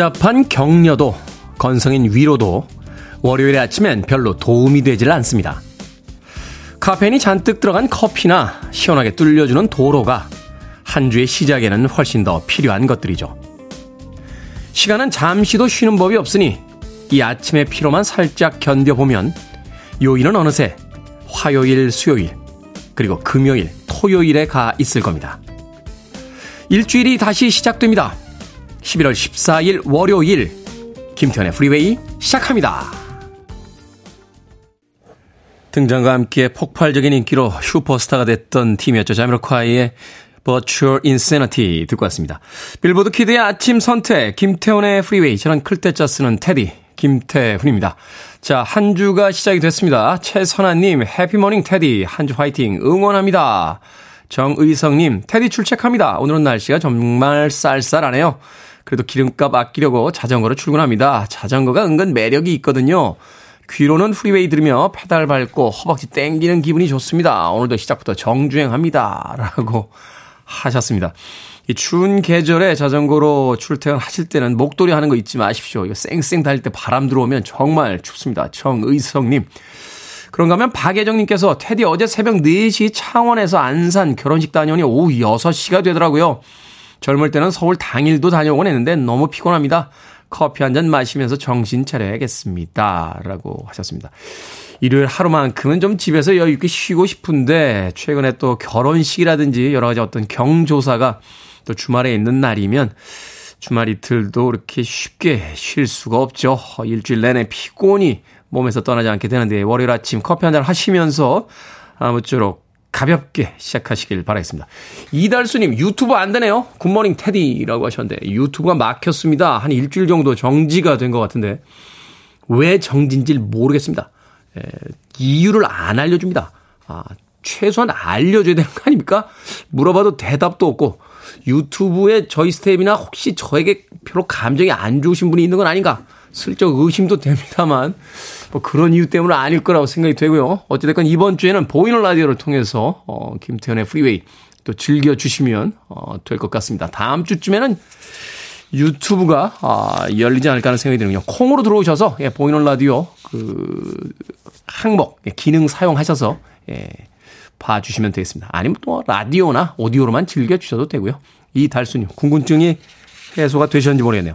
복잡한 격려도 건성인 위로도 월요일 아침엔 별로 도움이 되질 않습니다. 카페인이 잔뜩 들어간 커피나 시원하게 뚫려주는 도로가 한 주의 시작에는 훨씬 더 필요한 것들이죠. 시간은 잠시도 쉬는 법이 없으니 이 아침의 피로만 살짝 견뎌보면 요일은 어느새 화요일, 수요일, 그리고 금요일, 토요일에 가 있을 겁니다. 일주일이 다시 시작됩니다. 11월 14일 월요일 김태훈의 프리웨이 시작합니다. 등장과 함께 폭발적인 인기로 슈퍼스타가 됐던 팀이었죠. 자미로콰이의 Virtual Insanity 듣고 왔습니다. 빌보드 키드의 아침 선택 김태훈의 프리웨이 저는 클 태 자 쓰는 테디 김태훈입니다. 자, 한 주가 시작이 됐습니다. 최선아님, Happy morning 테디, 한 주 화이팅, 응원합니다. 정의성님, 테디 출첵합니다. 오늘은 날씨가 정말 쌀쌀하네요. 그래도 기름값 아끼려고 자전거로 출근합니다. 자전거가 은근 매력이 있거든요. 귀로는 프리웨이 들으며 페달 밟고 허벅지 땡기는 기분이 좋습니다. 오늘도 시작부터 정주행합니다. 라고 하셨습니다. 이 추운 계절에 자전거로 출퇴근하실 때는 목도리 하는 거 잊지 마십시오. 이거 쌩쌩 달릴 때 바람 들어오면 정말 춥습니다. 정의성님. 그런가 하면 박예정님께서 테디 어제 새벽 4시 창원에서 안산 결혼식 다녀오니 오후 6시가 되더라고요. 젊을 때는 서울 당일도 다녀오곤 했는데 너무 피곤합니다. 커피 한 잔 마시면서 정신 차려야겠습니다. 라고 하셨습니다. 일요일 하루만큼은 좀 집에서 여유있게 쉬고 싶은데, 최근에 또 결혼식이라든지 여러 가지 어떤 경조사가 또 주말에 있는 날이면, 주말 이틀도 이렇게 쉽게 쉴 수가 없죠. 일주일 내내 피곤이 몸에서 떠나지 않게 되는데, 월요일 아침 커피 한 잔 하시면서 아무쪼록 가볍게 시작하시길 바라겠습니다. 이달수님, 유튜브 안 되네요? Good morning 테디라고 하셨는데, 유튜브가 막혔습니다. 한 일주일 정도 정지가 된 것 같은데, 왜 정지인지 모르겠습니다. 에, 이유를 안 알려줍니다. 아, 최소한 알려줘야 되는 거 아닙니까? 물어봐도 대답도 없고, 유튜브에 저희 스텝이나 혹시 저에게 별로 감정이 안 좋으신 분이 있는 건 아닌가? 슬쩍 의심도 됩니다만, 뭐 그런 이유 때문은 아닐 거라고 생각이 되고요. 어찌됐건 이번 주에는 보이는 라디오를 통해서, 어, 김태훈의 프리웨이 또 즐겨주시면, 어, 될 것 같습니다. 다음 주쯤에는 유튜브가, 아, 열리지 않을까 하는 생각이 드는군요. 콩으로 들어오셔서, 예, 보이는 라디오, 그, 항목, 예, 기능 사용하셔서, 예, 봐주시면 되겠습니다. 아니면 또 라디오나 오디오로만 즐겨주셔도 되고요. 이달수님 궁금증이 해소가 되셨는지 모르겠네요.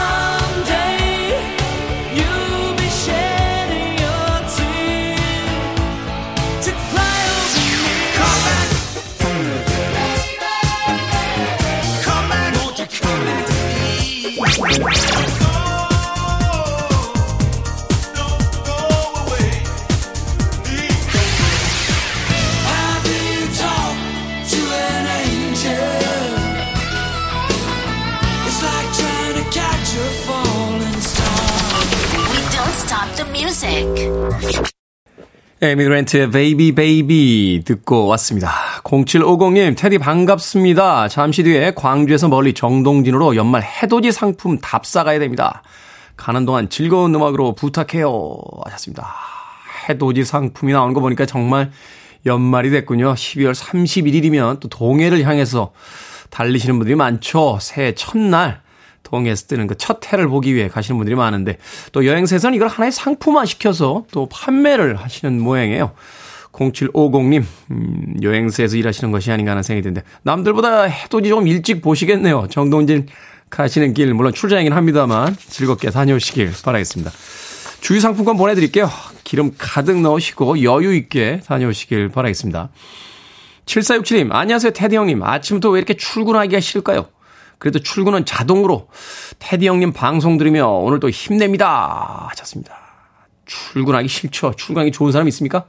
Amy Grant의 Baby Baby 듣고 왔습니다. 0750님, 테디 반갑습니다. 잠시 뒤에 광주에서 멀리 정동진으로 연말 해돋이 상품 답사 가야 됩니다. 가는 동안 즐거운 음악으로 부탁해요. 하셨습니다. 해돋이 상품이 나오는 거 보니까 정말 연말이 됐군요. 12월 31일이면 또 동해를 향해서 달리시는 분들이 많죠. 새해 첫날 동해에서 뜨는 그 첫 해를 보기 위해 가시는 분들이 많은데 또 여행사에서는 이걸 하나의 상품화 시켜서 또 판매를 하시는 모양이에요. 0750님, 음, 여행사에서 일하시는 것이 아닌가 하는 생각이 드는데, 남들보다 해돋이 좀 일찍 보시겠네요. 정동진 가시는 길, 물론 출장이긴 합니다만, 즐겁게 다녀오시길 바라겠습니다. 주유 상품권 보내드릴게요. 기름 가득 넣으시고, 여유있게 다녀오시길 바라겠습니다. 7467님, 안녕하세요, 테디 형님. 아침부터 왜 이렇게 출근하기가 싫을까요? 그래도 출근은 자동으로 테디 형님 방송 들으며 오늘도 힘냅니다. 하셨습니다. 출근하기 싫죠. 출근하기 좋은 사람 있습니까?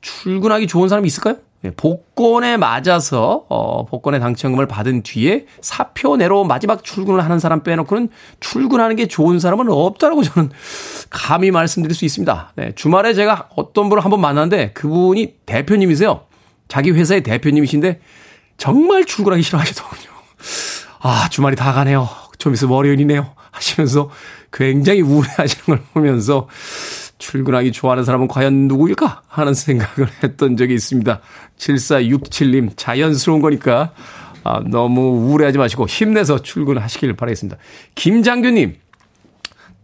출근하기 좋은 사람이 있을까요? 네, 복권에 맞아서 어, 복권의 당첨금을 받은 뒤에 사표 내로 마지막 출근을 하는 사람 빼놓고는 출근하는 게 좋은 사람은 없다라고 저는 감히 말씀드릴 수 있습니다. 네, 주말에 제가 어떤 분을 한번 만났는데 그분이 대표님이세요. 자기 회사의 대표님이신데 정말 출근하기 싫어하시더군요. 아, 주말이 다 가네요. 좀 있으면 월요일이네요. 하시면서 굉장히 우울해하시는 걸 보면서 출근하기 좋아하는 사람은 과연 누구일까? 하는 생각을 했던 적이 있습니다. 7467님, 자연스러운 거니까 아, 너무 우울해하지 마시고 힘내서 출근하시길 바라겠습니다. 김장규님,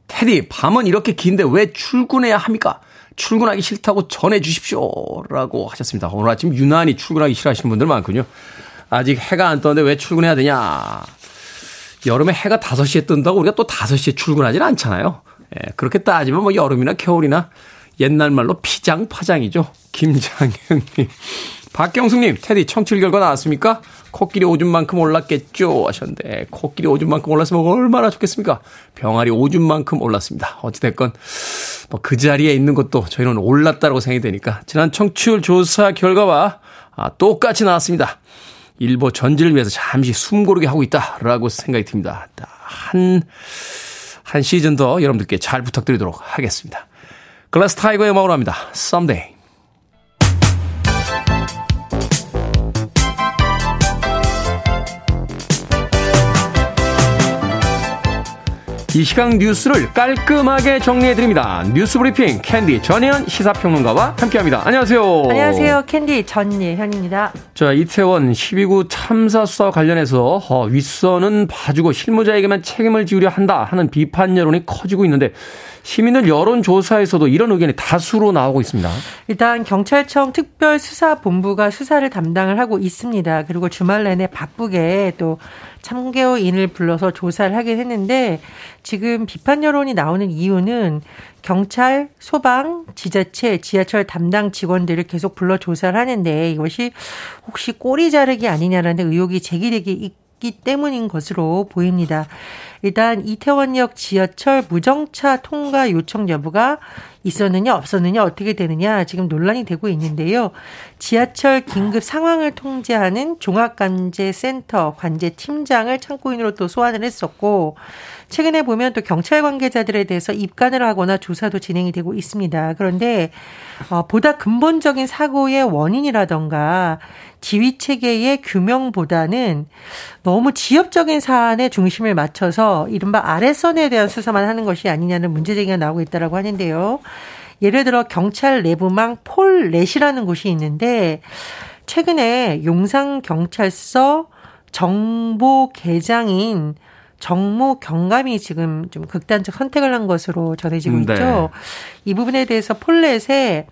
테디, 밤은 이렇게 긴데 왜 출근해야 합니까? 출근하기 싫다고 전해 주십시오. 라고 하셨습니다. 오늘 아침 유난히 출근하기 싫어하시는 분들 많군요. 아직 해가 안 떴는데 왜 출근해야 되냐. 여름에 해가 5시에 뜬다고 우리가 또 5시에 출근하지는 않잖아요. 예, 그렇게 따지면 뭐 여름이나 겨울이나 옛날 말로 피장파장이죠. 김장현님. 박경숙님, 테디 청취율 결과 나왔습니까? 코끼리 오줌만큼 올랐겠죠? 하셨는데, 코끼리 오줌만큼 올랐으면 얼마나 좋겠습니까? 병아리 오줌만큼 올랐습니다. 어찌됐건, 뭐 그 자리에 있는 것도 저희는 올랐다고 생각이 되니까, 지난 청취율 조사 결과와 아, 똑같이 나왔습니다. 일보 전지를 위해서 잠시 숨 고르게 하고 있다라고 생각이 듭니다. 한, 한 시즌 더 여러분들께 잘 부탁드리도록 하겠습니다. 글라스 타이거의 음악으로 합니다. Someday. 이 시간 뉴스를 깔끔하게 정리해드립니다. 뉴스 브리핑 캔디 전예현 시사평론가와 함께합니다. 안녕하세요. 안녕하세요. 캔디 전예현입니다. 자, 이태원 10.29 참사 수사와 관련해서 어, 윗선은 봐주고 실무자에게만 책임을 지우려 한다 하는 비판 여론이 커지고 있는데 시민들 여론조사에서도 이런 의견이 다수로 나오고 있습니다. 일단 경찰청 특별수사본부가 수사를 담당을 하고 있습니다. 그리고 주말 내내 바쁘게 또 참고인을 불러서 조사를 하긴 했는데 지금 비판 여론이 나오는 이유는 경찰, 소방, 지자체, 지하철 담당 직원들을 계속 불러 조사를 하는데 이것이 혹시 꼬리 자르기 아니냐라는 의혹이 제기되기 있기 때문인 것으로 보입니다. 일단 이태원역 지하철 무정차 통과 요청 여부가 있었느냐 없었느냐 어떻게 되느냐 지금 논란이 되고 있는데요. 지하철 긴급 상황을 통제하는 종합관제센터 관제팀장을 참고인으로 또 소환을 했었고 최근에 보면 또 경찰 관계자들에 대해서 입간을 하거나 조사도 진행이 되고 있습니다. 그런데 어, 보다 근본적인 사고의 원인이라던가 지휘 체계의 규명보다는 너무 지역적인 사안에 중심을 맞춰서 이른바 아래선에 대한 수사만 하는 것이 아니냐는 문제 제기가 나오고 있다라고 하는데요. 예를 들어 경찰 내부망 폴렛이라는 곳이 있는데 최근에 용산 경찰서 정보 계장인 정모 경감이 지금 좀 극단적 선택을 한 것으로 전해지고 네. 있죠. 이 부분에 대해서 폴렛에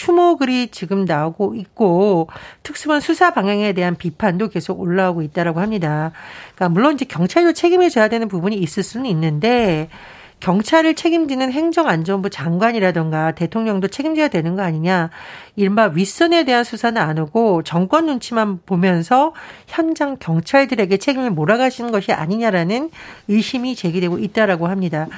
추모 글이 지금 나오고 있고 특수본 수사 방향에 대한 비판도 계속 올라오고 있다라고 합니다. 그러니까 물론 이제 경찰도 책임을 져야 되는 부분이 있을 수는 있는데 경찰을 책임지는 행정안전부 장관이라던가 대통령도 책임져야 되는 거 아니냐. 이른바 윗선에 대한 수사는 안 오고 정권 눈치만 보면서 현장 경찰들에게 책임을 몰아가시는 것이 아니냐라는 의심이 제기되고 있다라고 합니다.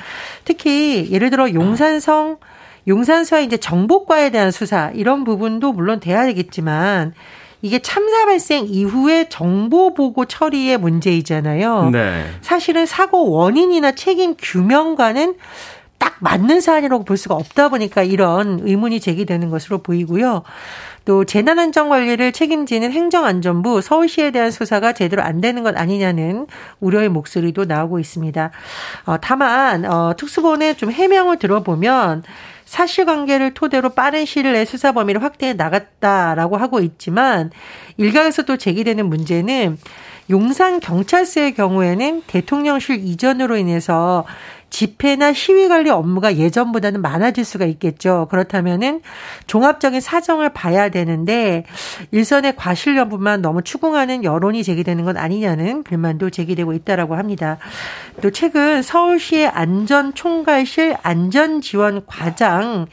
특히 예를 들어 용산성 용산서의 이제 정보과에 대한 수사 이런 부분도 물론 돼야 되겠지만 이게 참사 발생 이후에 정보 보고 처리의 문제이잖아요. 네. 사실은 사고 원인이나 책임 규명과는 딱 맞는 사안이라고 볼 수가 없다 보니까 이런 의문이 제기되는 것으로 보이고요. 또 재난안전 관리를 책임지는 행정안전부 서울시에 대한 수사가 제대로 안 되는 것 아니냐는 우려의 목소리도 나오고 있습니다. 어, 다만 어, 특수본의 좀 해명을 들어보면 사실관계를 토대로 빠른 시일 내에 수사 범위를 확대해 나갔다라고 하고 있지만 일각에서 또 제기되는 문제는 용산 경찰서의 경우에는 대통령실 이전으로 인해서 집회나 시위 관리 업무가 예전보다는 많아질 수가 있겠죠. 그렇다면은 종합적인 사정을 봐야 되는데 일선의 과실 여부만 너무 추궁하는 여론이 제기되는 건 아니냐는 불만도 제기되고 있다라고 합니다. 또 최근 서울시의 안전총괄실 안전지원 과장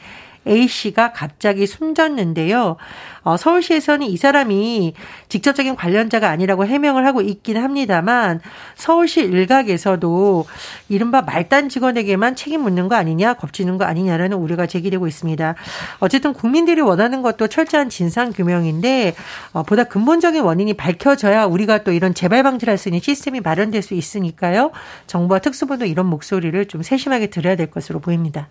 A 씨가 갑자기 숨졌는데요. 어, 서울시에서는 이 사람이 직접적인 관련자가 아니라고 해명을 하고 있긴 합니다만 서울시 일각에서도 이른바 말단 직원에게만 책임 묻는 거 아니냐, 겁치는 거 아니냐라는 우려가 제기되고 있습니다. 어쨌든 국민들이 원하는 것도 철저한 진상 규명인데 어, 보다 근본적인 원인이 밝혀져야 우리가 또 이런 재발 방지를 할 수 있는 시스템이 마련될 수 있으니까요. 정부와 특수본도 이런 목소리를 좀 세심하게 들어야 될 것으로 보입니다.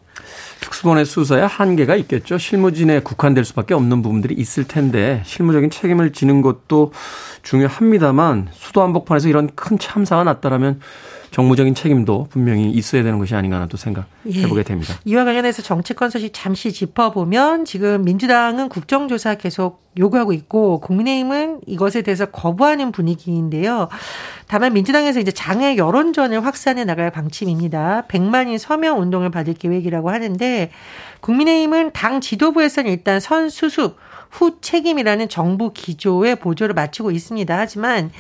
특수본의 수사에 한계 한계가 있겠죠. 실무진에 국한될 수밖에 없는 부분들이 있을 텐데 실무적인 책임을 지는 것도 중요합니다만 수도 한복판에서 이런 큰 참사가 났다라면 정무적인 책임도 분명히 있어야 되는 것이 아닌가 또 생각해보게 예. 됩니다. 예. 이와 관련해서 정치권 소식 잠시 짚어보면 지금 민주당은 국정조사 계속 요구하고 있고 국민의힘은 이것에 대해서 거부하는 분위기인데요. 다만 민주당에서 이제 장애 여론전을 확산해 나갈 방침입니다. 100만인 서명 운동을 받을 계획이라고 하는데 국민의힘은 당 지도부에서는 일단 선수습 후 책임이라는 정부 기조의 보조를 마치고 있습니다. 하지만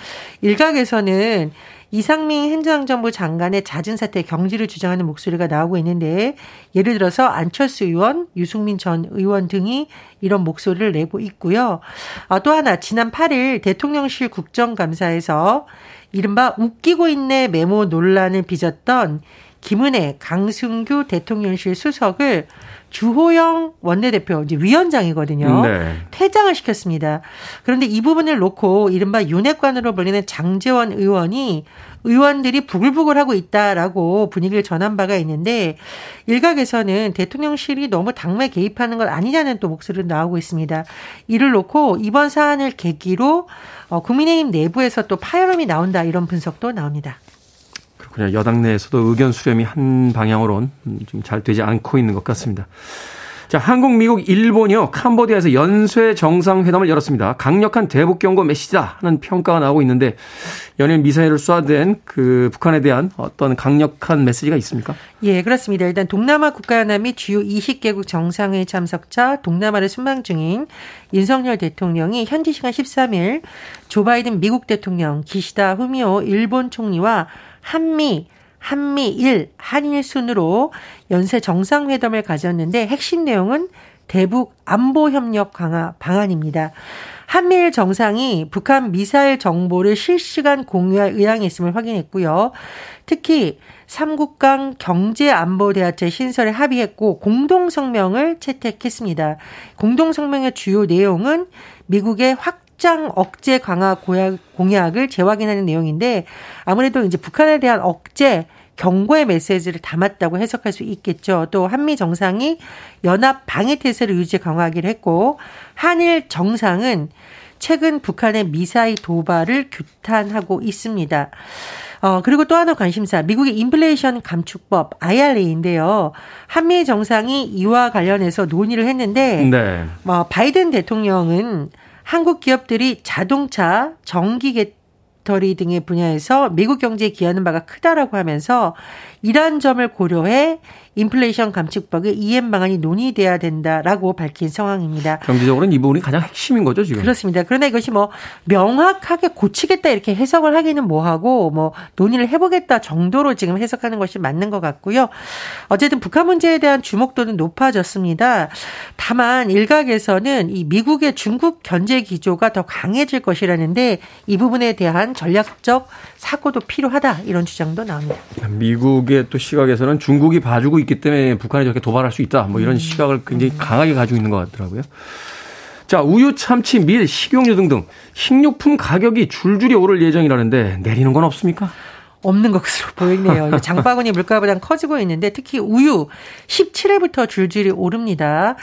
일각에서는 이상민 행정정부 장관의 잦은 사태 경지를 주장하는 목소리가 나오고 있는데 예를 들어서 안철수 의원, 유승민 전 의원 등이 이런 목소리를 내고 있고요. 아, 또 하나 지난 8일 대통령실 국정감사에서 이른바 웃기고 있네 메모 논란을 빚었던 김은혜, 강승규 대통령실 수석을 주호영 원내대표 이제 위원장이거든요. 네. 퇴장을 시켰습니다. 그런데 이 부분을 놓고 이른바 윤핵관으로 불리는 장재원 의원이 의원들이 부글부글하고 있다라고 분위기를 전한 바가 있는데 일각에서는 대통령실이 너무 당매 개입하는 것 아니냐는 또 목소리가 나오고 있습니다. 이를 놓고 이번 사안을 계기로 어, 국민의힘 내부에서 또 파열음이 나온다 이런 분석도 나옵니다. 그렇군요. 여당 내에서도 의견 수렴이 한 방향으로는 좀잘 되지 않고 있는 것 같습니다. 자, 한국, 미국, 일본이요. 캄보디아에서 연쇄 정상회담을 열었습니다. 강력한 대북 경고 메시지다 하는 평가가 나오고 있는데 연일 미사일을 쏴댄 그 북한에 대한 어떤 강력한 메시지가 있습니까? 예, 그렇습니다. 일단 동남아 국가연합 및 주요 20개국 정상회의 참석자 동남아를 순방 중인 윤석열 대통령이 현지 시간 13일 조 바이든 미국 대통령, 기시다 후미오 일본 총리와 한미 한미일 한일 순으로 연쇄 정상회담을 가졌는데 핵심 내용은 대북 안보 협력 강화 방안입니다. 한미일 정상이 북한 미사일 정보를 실시간 공유할 의향이 있음을 확인했고요. 특히 삼국강 경제안보대화체 신설에 합의했고 공동성명을 채택했습니다. 공동성명의 주요 내용은 미국의 확 확장 억제 강화 공약, 을 재확인하는 내용인데 아무래도 이제 북한에 대한 억제 경고의 메시지를 담았다고 해석할 수 있겠죠. 또 한미 정상이 연합 방위 태세를 유지 강화하기로 했고 한일 정상은 최근 북한의 미사일 도발을 규탄하고 있습니다. 어, 그리고 또 하나 관심사, 미국의 인플레이션 감축법, IRA인데요. 한미 정상이 이와 관련해서 논의를 했는데, 네. 어, 바이든 대통령은 한국 기업들이 자동차, 전기 배터리 등의 분야에서 미국 경제에 기여하는 바가 크다라고 하면서 이러한 점을 고려해 인플레이션 감축법의 이행 방안이 논의돼야 된다라고 밝힌 상황입니다. 경제적으로는 이 부분이 가장 핵심인 거죠, 지금. 그렇습니다. 그러나 이것이 뭐 명확하게 고치겠다 이렇게 해석을 하기는 뭐하고 뭐 논의를 해보겠다 정도로 지금 해석하는 것이 맞는 것 같고요. 어쨌든 북한 문제에 대한 주목도는 높아졌습니다. 다만 일각에서는 이 미국의 중국 견제 기조가 더 강해질 것이라는데 이 부분에 대한 전략적 사고도 필요하다 이런 주장도 나옵니다. 미국 의 또 시각에서는 중국이 봐주고 있기 때문에 북한이 저렇게 도발할 수 있다. 뭐 이런 음. 시각을 굉장히 강하게 가지고 있는 것 같더라고요. 자, 우유, 참치, 밀, 식용유 등등 식료품 가격이 줄줄이 오를 예정이라는데 내리는 건 없습니까? 없는 것으로 보이네요. 장바구니 물가보다 커지고 있는데 특히 우유 17회부터 줄줄이 오릅니다.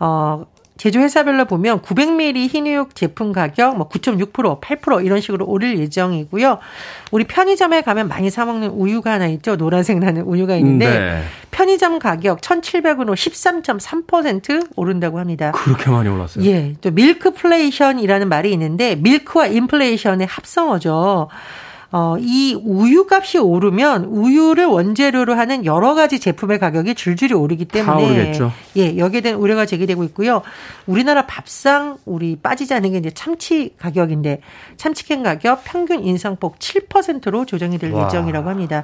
어, 제조회사별로 보면 900ml 흰우유 제품 가격 뭐 9.6%, 8% 이런 식으로 오를 예정이고요. 우리 편의점에 가면 많이 사 먹는 우유가 하나 있죠. 노란색 나는 우유가 있는데 네. 편의점 가격 1,700원으로 13.3% 오른다고 합니다. 그렇게 많이 올랐어요? 예. 또 밀크플레이션이라는 말이 있는데 밀크와 인플레이션의 합성어죠. 어, 이 우유 값이 오르면 우유를 원재료로 하는 여러 가지 제품의 가격이 줄줄이 오르기 때문에 예, 여기에 대한 우려가 제기되고 있고요. 우리나라 밥상 우리 빠지지 않는 게 이제 참치 가격인데 참치캔 가격 평균 인상폭 7%로 조정이 될 와. 예정이라고 합니다.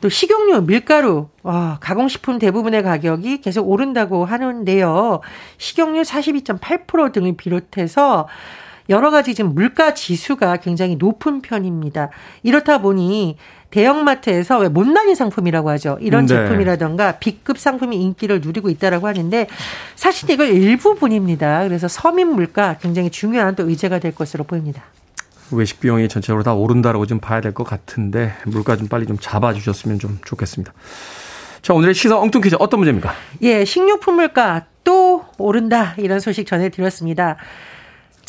또 식용유, 밀가루, 와, 가공식품 대부분의 가격이 계속 오른다고 하는데요. 식용유 42.8% 등을 비롯해서 여러 가지 지금 물가 지수가 굉장히 높은 편입니다. 이렇다 보니 대형마트에서 왜 못난이 상품이라고 하죠. 이런 네. 제품이라던가 B급 상품이 인기를 누리고 있다라고 하는데 사실 이걸 일부분입니다. 그래서 서민 물가 굉장히 중요한 또 의제가 될 것으로 보입니다. 외식 비용이 전체적으로 다 오른다라고 좀 봐야 될 것 같은데 물가 좀 빨리 좀 잡아주셨으면 좀 좋겠습니다. 자 오늘의 시사 엉뚱 퀴즈 어떤 문제입니까? 예, 식료품 물가 또 오른다 이런 소식 전해드렸습니다.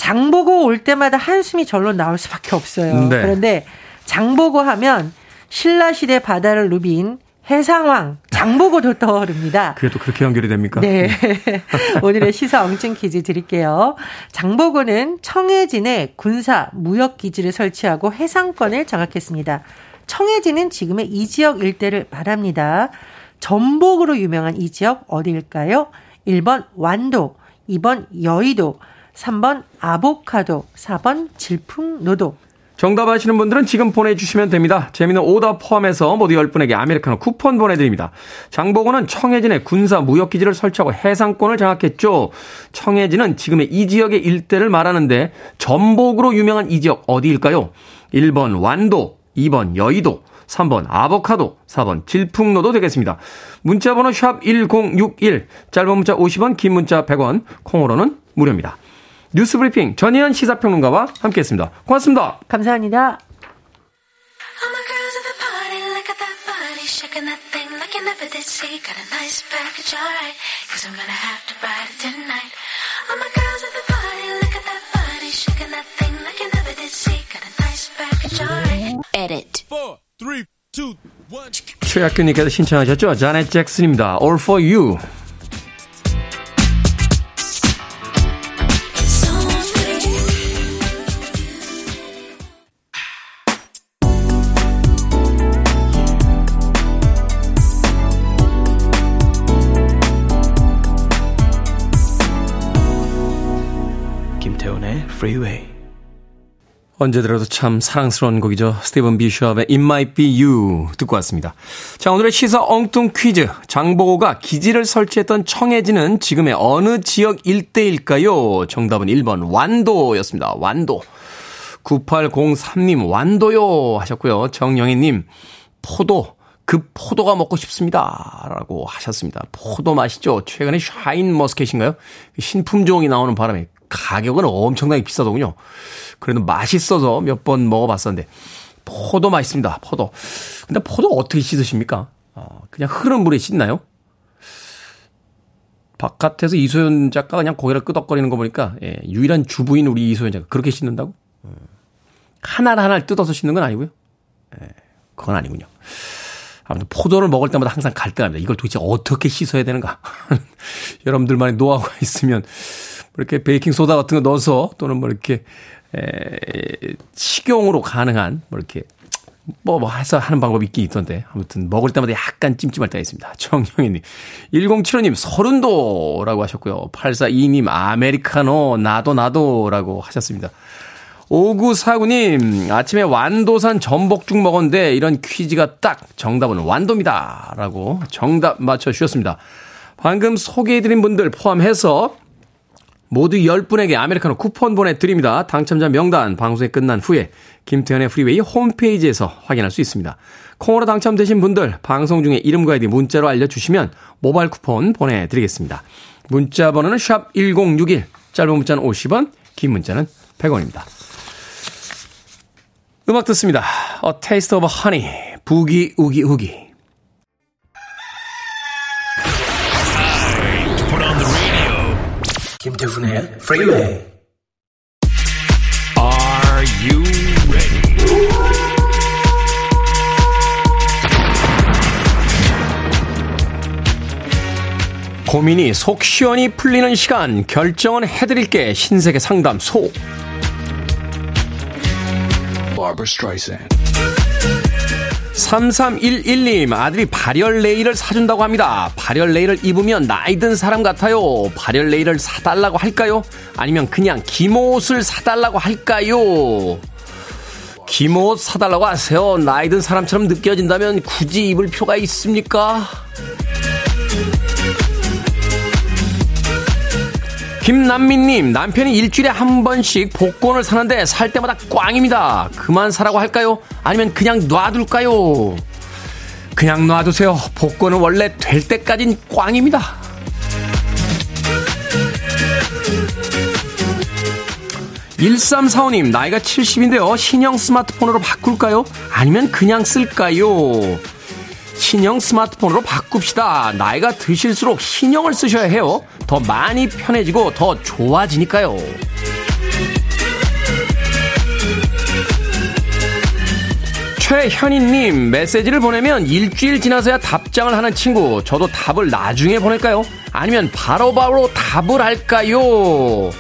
장보고 올 때마다 한숨이 절로 나올 수밖에 없어요. 네. 그런데 장보고 하면 신라 시대 바다를 누빈 해상왕 장보고도 떠오릅니다. 그게 또 그렇게 연결이 됩니까? 네. 오늘의 시사 엉증 퀴즈 드릴게요. 장보고는 청해진에 군사 무역 기지를 설치하고 해상권을 장악했습니다. 청해진은 지금의 이 지역 일대를 말합니다. 전복으로 유명한 이 지역 어디일까요? 1번 완도, 2번 여의도, 3번 아보카도, 4번 질풍노도. 정답 아시는 분들은 지금 보내주시면 됩니다. 재미는 오답 포함해서 모두 10분에게 아메리카노 쿠폰 보내드립니다. 장보고는 청해진에 군사 무역기지를 설치하고 해상권을 장악했죠. 청해진은 지금의 이 지역의 일대를 말하는데 전복으로 유명한 이 지역 어디일까요? 1번 완도, 2번 여의도, 3번 아보카도, 4번 질풍노도 되겠습니다. 문자번호 샵 1061, 짧은 문자 50원, 긴 문자 100원, 콩으로는 무료입니다. 뉴스 브리핑 전희연 시사평론가와 함께했습니다. 고맙습니다. 감사합니다. 최학규님께서 신청하셨죠? 자넷 잭슨입니다. All for you. Freeway. 언제 들어도 참 사랑스러운 곡이죠. 스티븐 비숍의 It Might Be You 듣고 왔습니다. 자, 오늘의 시사 엉뚱 퀴즈. 장보고가 기지를 설치했던 청해진은 지금의 어느 지역 일대일까요? 정답은 1번 완도였습니다. 완도. 9803님 완도요 하셨고요. 정영희님 포도. 그 포도가 먹고 싶습니다. 라고 하셨습니다. 포도 맛이죠. 최근에 샤인 머스켓인가요? 신품종이 나오는 바람에 가격은 엄청나게 비싸더군요. 그래도 맛있어서 몇 번 먹어봤었는데 포도 맛있습니다. 포도. 근데 포도 어떻게 씻으십니까? 어, 그냥 흐른 물에 씻나요? 바깥에서 이소연 작가 그냥 고개를 끄덕거리는 거 보니까 예, 유일한 주부인 우리 이소연 작가 그렇게 씻는다고? 어. 하나하나를 뜯어서 씻는 건 아니고요. 예, 그건 아니군요. 아무튼 포도를 먹을 때마다 항상 갈등합니다. 이걸 도대체 어떻게 씻어야 되는가? 여러분들만의 노하우가 있으면 뭐 이렇게 베이킹 소다 같은 거 넣어서 또는 뭐 이렇게 에, 식용으로 가능한 뭐 이렇게 뭐, 뭐 해서 하는 방법이 있긴 있던데. 아무튼 먹을 때마다 약간 찜찜할 때가 있습니다. 정영희님. 1075님, 서른도라고 하셨고요. 842님, 아메리카노, 나도, 나도라고 하셨습니다. 5949님, 아침에 완도산 전복죽 먹었는데 이런 퀴즈가 딱 정답은 완도입니다. 라고 정답 맞춰주셨습니다. 방금 소개해드린 분들 포함해서 모두 10분에게 아메리카노 쿠폰 보내드립니다. 당첨자 명단 방송이 끝난 후에 김태훈의 프리웨이 홈페이지에서 확인할 수 있습니다. 콩으로 당첨되신 분들 방송 중에 이름과 아이디 문자로 알려주시면 모바일 쿠폰 보내드리겠습니다. 문자 번호는 샵 1061, 짧은 문자는 50원, 긴 문자는 100원입니다. 음악 듣습니다. A Taste of Honey, Boogie Oogie Oogie. 김태훈의 프리웨이 Are you ready? 고민이 속 시원히 풀리는 시간 결정은 해드릴게. 신세계 상담소 3311님, 아들이 발열 내의를 사준다고 합니다. 발열 내의를 입으면 나이 든 사람 같아요. 발열 내의를 사달라고 할까요? 아니면 그냥 기모옷을 사달라고 할까요? 기모옷 사달라고 하세요. 나이 든 사람처럼 느껴진다면 굳이 입을 필요가 있습니까? 김남민님, 남편이 일주일에 한 번씩 복권을 사는데 살 때마다 꽝입니다. 그만 사라고 할까요? 아니면 그냥 놔둘까요? 그냥 놔두세요. 복권은 원래 될 때까진 꽝입니다. 1345님, 나이가 70인데요. 신형 스마트폰으로 바꿀까요? 아니면 그냥 쓸까요? 신형 스마트폰으로 바꿉시다. 나이가 드실수록 신형을 쓰셔야 해요. 더 많이 편해지고 더 좋아지니까요. 최현희님, 메시지를 보내면 일주일 지나서야 답장을 하는 친구. 저도 답을 나중에 보낼까요? 아니면 바로바로 바로 답을 할까요?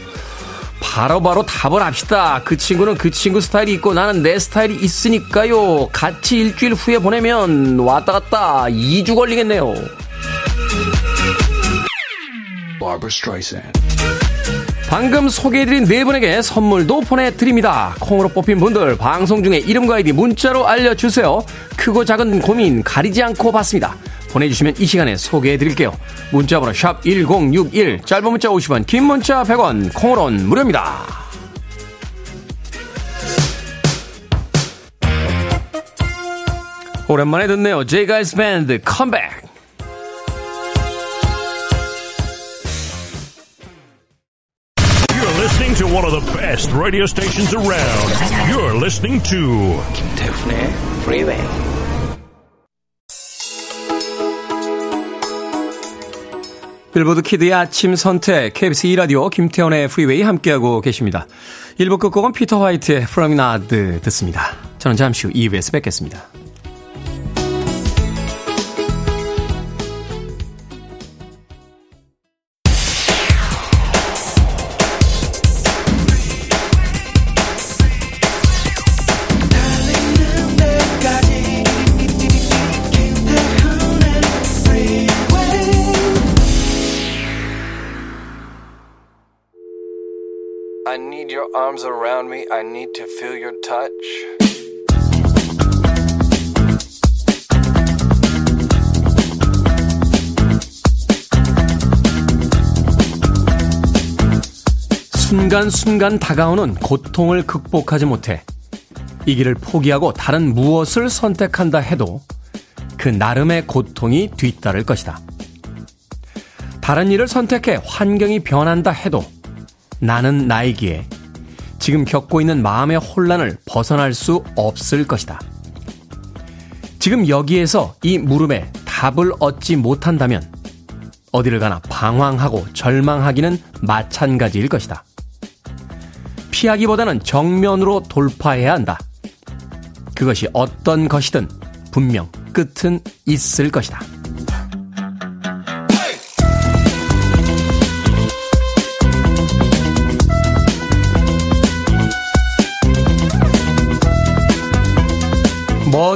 바로바로 바로 답을 합시다. 그 친구는 그 친구 스타일이 있고 나는 내 스타일이 있으니까요. 같이 일주일 후에 보내면 왔다 갔다 2주 걸리겠네요. 방금 소개해드린 네 분에게 선물도 보내드립니다. 콩으로 뽑힌 분들 방송 중에 이름과 아이디 문자로 알려주세요. 크고 작은 고민 가리지 않고 받습니다. 보내주시면 이 시간에 소개해드릴게요. 문자번호 샵 1061, 짧은 문자 50원, 긴 문자 100원, 콩으로는 무료입니다. 오랜만에 듣네요. 제이가이스 밴드 컴백. listening to one of the best radio stations around. You're listening to 김태훈의 Freeway. 빌보드 키드의 아침 선택, KBS 2라디오, 김태훈의 프리웨이 함께하고 계십니다. 1부 끝곡은 피터 화이트의 Nod 듣습니다. 저는 잠시 후 2부에서 뵙겠습니다. Arms around me. I need to feel your touch. 순간순간 다가오는 고통을 극복하지 못해 이 길을 포기하고 다른 무엇을 선택한다 해도 그 나름의 고통이 뒤따를 것이다. 다른 일을 선택해 환경이 변한다 해도 나는 나이기에 지금 겪고 있는 마음의 혼란을 벗어날 수 없을 것이다. 지금 여기에서 이 물음에 답을 얻지 못한다면 어디를 가나 방황하고 절망하기는 마찬가지일 것이다. 피하기보다는 정면으로 돌파해야 한다. 그것이 어떤 것이든 분명 끝은 있을 것이다.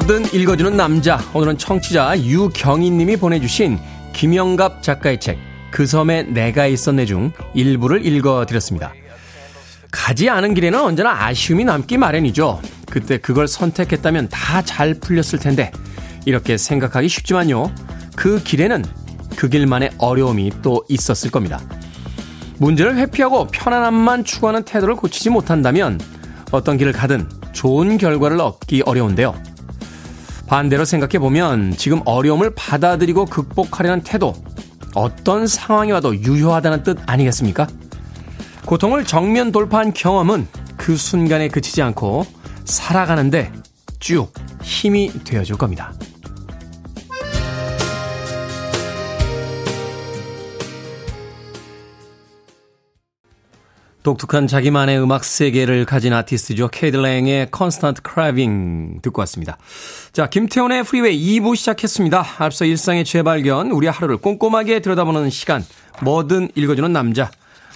뭐든 읽어주는 남자. 오늘은 청취자 유경희 님이 보내주신 김영갑 작가의 책, 그 섬에 내가 있었네 중 일부를 읽어드렸습니다. 가지 않은 길에는 언제나 아쉬움이 남기 마련이죠. 그때 그걸 선택했다면 다 잘 풀렸을 텐데, 이렇게 생각하기 쉽지만요. 그 길에는 그 길만의 어려움이 또 있었을 겁니다. 문제를 회피하고 편안함만 추구하는 태도를 고치지 못한다면 어떤 길을 가든 좋은 결과를 얻기 어려운데요. 반대로 생각해 보면 지금 어려움을 받아들이고 극복하려는 태도, 어떤 상황이 와도 유효하다는 뜻 아니겠습니까? 고통을 정면 돌파한 경험은 그 순간에 그치지 않고 살아가는데 쭉 힘이 되어줄 겁니다. 독특한 자기만의 음악 세계를 가진 아티스트죠. 케이들랭의 Constant Craving 듣고 왔습니다. 자, 김태훈의 프리웨이 2부 시작했습니다. 앞서 일상의 재발견, 우리 하루를 꼼꼼하게 들여다보는 시간, 뭐든 읽어주는 남자.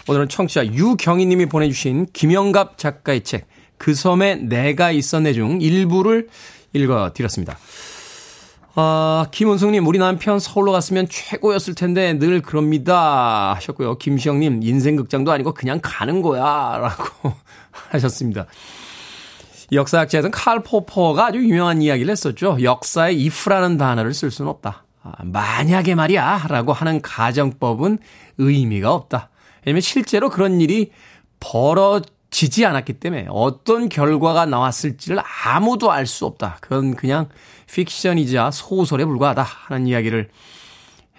오늘은 청취자 유경희 님이 보내주신 김영갑 작가의 책, 그 섬에 내가 있었네 중 일부를 읽어드렸습니다. 아, 김은숙님, 우리 남편 서울로 갔으면 최고였을 텐데 늘 그럽니다. 하셨고요. 김시영님, 인생극장도 아니고 그냥 가는 거야. 라고 하셨습니다. 역사학자였던 칼 포퍼가 아주 유명한 이야기를 했었죠. 역사에 if라는 단어를 쓸 수는 없다. 아, 만약에 말이야. 라고 하는 가정법은 의미가 없다. 왜냐면 실제로 그런 일이 벌어 지지 않았기 때문에 어떤 결과가 나왔을지를 아무도 알 수 없다. 그건 그냥 픽션이자 소설에 불과하다 하는 이야기를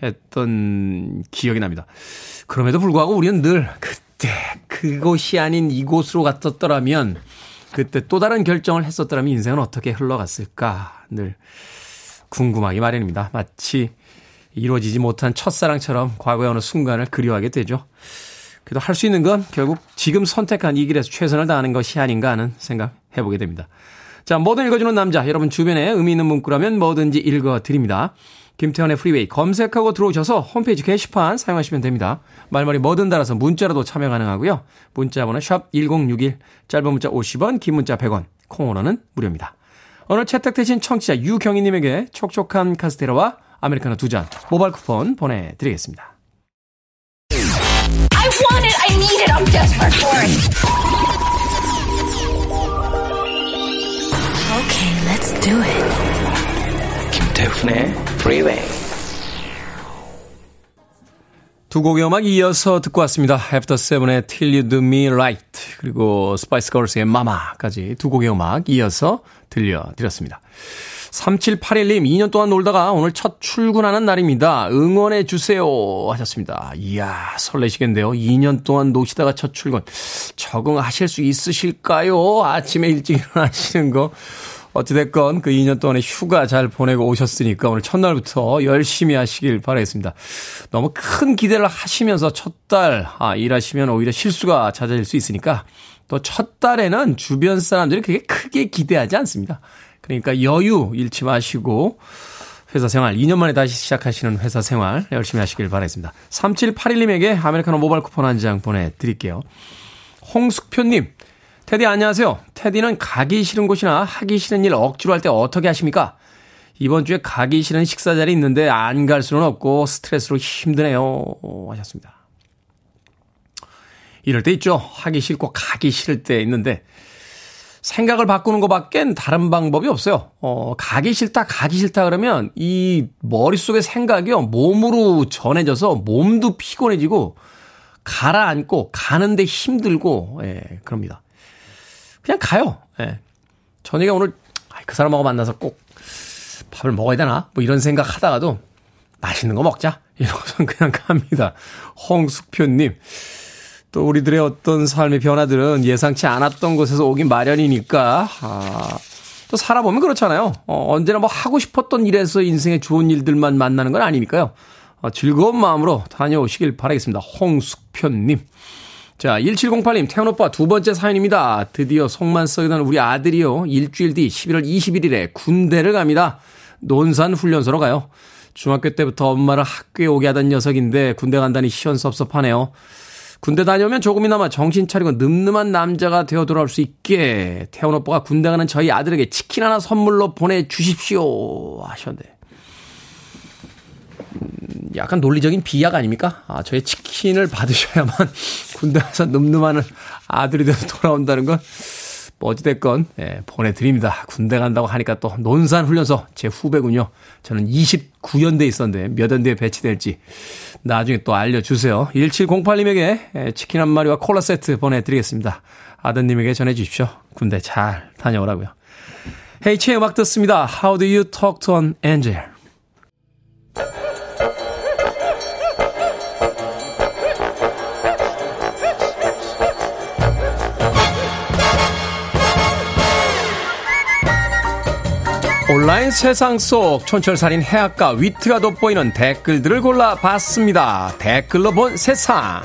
했던 기억이 납니다. 그럼에도 불구하고 우리는 늘 그때 그곳이 아닌 이곳으로 갔었더라면 그때 또 다른 결정을 했었더라면 인생은 어떻게 흘러갔을까 늘 궁금하기 마련입니다. 마치 이루어지지 못한 첫사랑처럼 과거의 어느 순간을 그리워하게 되죠. 그래도 할 수 있는 건 결국 지금 선택한 이 길에서 최선을 다하는 것이 아닌가 하는 생각 해보게 됩니다. 자, 뭐든 읽어주는 남자. 여러분 주변에 의미 있는 문구라면 뭐든지 읽어드립니다. 김태훈의 프리웨이 검색하고 들어오셔서 홈페이지 게시판 사용하시면 됩니다. 말머리 뭐든 달아서 문자로도 참여 가능하고요. 문자 번호 샵 1061, 짧은 문자 50원, 긴 문자 100원, 콩으로는 무료입니다. 오늘 채택되신 청취자 유경희님에게 촉촉한 카스테라와 아메리카노 두 잔 모바일 쿠폰 보내드리겠습니다. Want it, I need it, I'm desperate for it. Okay, let's do it. 김태훈의 Freeway. 두 곡의 음악 이어서 듣고 왔습니다. After Seven의 Till You Do Me Right 그리고 스파이스 걸스의 Mama까지 두 곡의 음악 이어서 들려드렸습니다. 3781님, 2년 동안 놀다가 오늘 첫 출근하는 날입니다. 응원해 주세요. 하셨습니다. 이야, 설레시겠는데요. 2년 동안 노시다가 첫 출근. 적응하실 수 있으실까요? 아침에 일찍 일어나시는 거. 어찌됐건 그 2년 동안의 휴가 잘 보내고 오셨으니까 오늘 첫날부터 열심히 하시길 바라겠습니다. 너무 큰 기대를 하시면서 첫 달, 아, 일하시면 오히려 실수가 잦아질 수 있으니까 또 첫 달에는 주변 사람들이 그렇게 크게 기대하지 않습니다. 그러니까 여유 잃지 마시고 회사 생활 2년 만에 다시 시작하시는 회사 생활 열심히 하시길 바라겠습니다. 3781님에게 아메리카노 모바일 쿠폰 한 장 보내드릴게요. 홍숙표님, 테디 안녕하세요. 테디는 가기 싫은 곳이나 하기 싫은 일 억지로 할 때 어떻게 하십니까? 이번 주에 가기 싫은 식사 자리 있는데 안 갈 수는 없고 스트레스로 힘드네요. 하셨습니다. 이럴 때 있죠. 하기 싫고 가기 싫을 때 있는데 생각을 바꾸는 것밖엔 다른 방법이 없어요. 어, 가기 싫다, 가기 싫다 그러면 이 머릿속의 생각이요, 몸으로 전해져서 몸도 피곤해지고, 가라앉고, 가는데 힘들고, 예, 그럽니다. 그냥 가요. 예. 저녁에 오늘, 그 사람하고 만나서 꼭 밥을 먹어야 되나? 뭐 이런 생각 하다가도 맛있는 거 먹자. 이러고선 그냥 갑니다. 홍숙표님. 또 우리들의 어떤 삶의 변화들은 예상치 않았던 곳에서 오긴 마련이니까, 아, 또 살아보면 그렇잖아요. 어, 언제나 뭐 하고 싶었던 일에서 인생의 좋은 일들만 만나는 건 아니니까요. 어, 즐거운 마음으로 다녀오시길 바라겠습니다. 홍숙편님. 자, 1708님, 태훈 오빠 두 번째 사연입니다. 드디어 속만 썩이던 우리 아들이요. 일주일 뒤 11월 21일에 군대를 갑니다. 논산 훈련소로 가요. 중학교 때부터 엄마를 학교에 오게 하던 녀석인데 군대 간다니 시원섭섭하네요. 군대 다녀오면 조금이나마 정신 차리고 늠름한 남자가 되어 돌아올 수 있게 태훈 오빠가 군대 가는 저희 아들에게 치킨 하나 선물로 보내주십시오 하셨는데 음, 약간 논리적인 비약 아닙니까? 아, 저의 치킨을 받으셔야만 군대 가서 늠름한 아들이 되어 돌아온다는 건 뭐 어찌됐건 예, 보내드립니다. 군대 간다고 하니까 또 논산 훈련소 제 후배군요. 저는 29연대에 있었는데 몇 연대에 배치될지 나중에 또 알려주세요. 1708님에게 치킨 한 마리와 콜라 세트 보내드리겠습니다. 아드님에게 전해주십시오. 군대 잘 다녀오라고요. 헤이치의 음악 듣습니다. How do you talk to an angel? 온라인 세상 속 촌철살인 해악과 위트가 돋보이는 댓글들을 골라봤습니다. 댓글로 본 세상.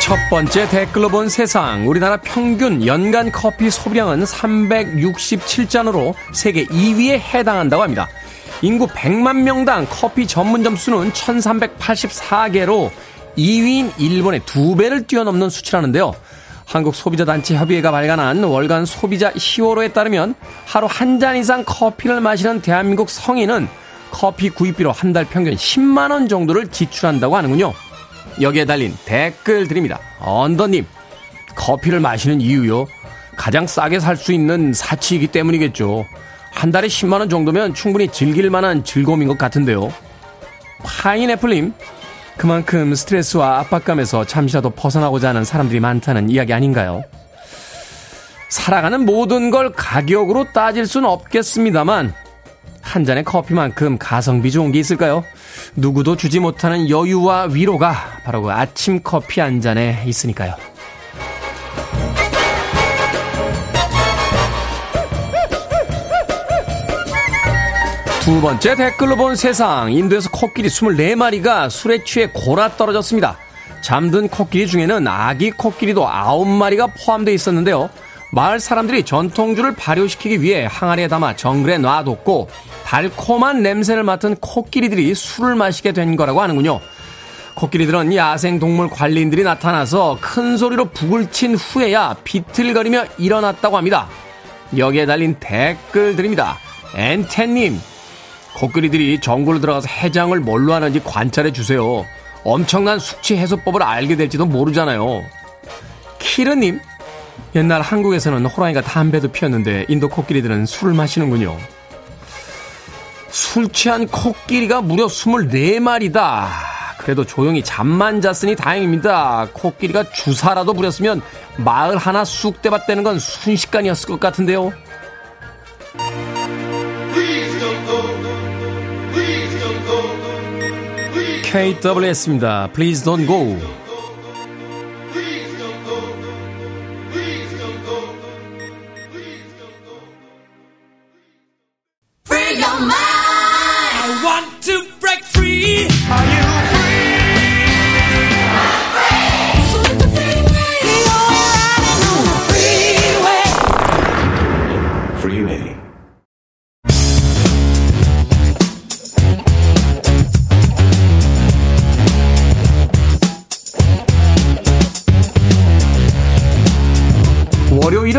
첫 번째 댓글로 본 세상. 우리나라 평균 연간 커피 소비량은 367잔으로 세계 2위에 해당한다고 합니다. 인구 100만 명당 커피 전문점 수는 1384개로 2위인 일본의 두 배를 뛰어넘는 수치라는데요. 한국 소비자단체 협의회가 발간한 월간 소비자 히어로에 따르면 하루 한 잔 이상 커피를 마시는 대한민국 성인은 커피 구입비로 한 달 평균 10만원 정도를 지출한다고 하는군요. 여기에 달린 댓글 드립니다. 언더님, 커피를 마시는 이유요? 가장 싸게 살 수 있는 사치이기 때문이겠죠. 한 달에 10만 원 정도면 충분히 즐길 만한 즐거움인 것 같은데요. 파인애플님, 그만큼 스트레스와 압박감에서 잠시라도 벗어나고자 하는 사람들이 많다는 이야기 아닌가요? 살아가는 모든 걸 가격으로 따질 수는 없겠습니다만, 한 잔의 커피만큼 가성비 좋은 게 있을까요? 누구도 주지 못하는 여유와 위로가 바로 그 아침 커피 한 잔에 있으니까요. 두 번째 댓글로 본 세상. 인도에서 코끼리 24마리가 술에 취해 골아 떨어졌습니다. 잠든 코끼리 중에는 아기 코끼리도 9마리가 포함되어 있었는데요. 마을 사람들이 전통주를 발효시키기 위해 항아리에 담아 정글에 놔뒀고 달콤한 냄새를 맡은 코끼리들이 술을 마시게 된 거라고 하는군요. 코끼리들은 야생동물 관리인들이 나타나서 큰 소리로 북을 친 후에야 비틀거리며 일어났다고 합니다. 여기에 달린 댓글들입니다. 엔텐님, 코끼리들이 정글로 들어가서 해장을 뭘로 하는지 관찰해 주세요. 엄청난 숙취 해소법을 알게 될지도 모르잖아요. 키르님, 옛날 한국에서는 호랑이가 담배도 피웠는데 인도 코끼리들은 술을 마시는군요. 술 취한 코끼리가 무려 24마리다. 그래도 조용히 잠만 잤으니 다행입니다. 코끼리가 주사라도 부렸으면 마을 하나 쑥 대밭 되는 건 순식간이었을 것 같은데요. KWS입니다. Please don't go.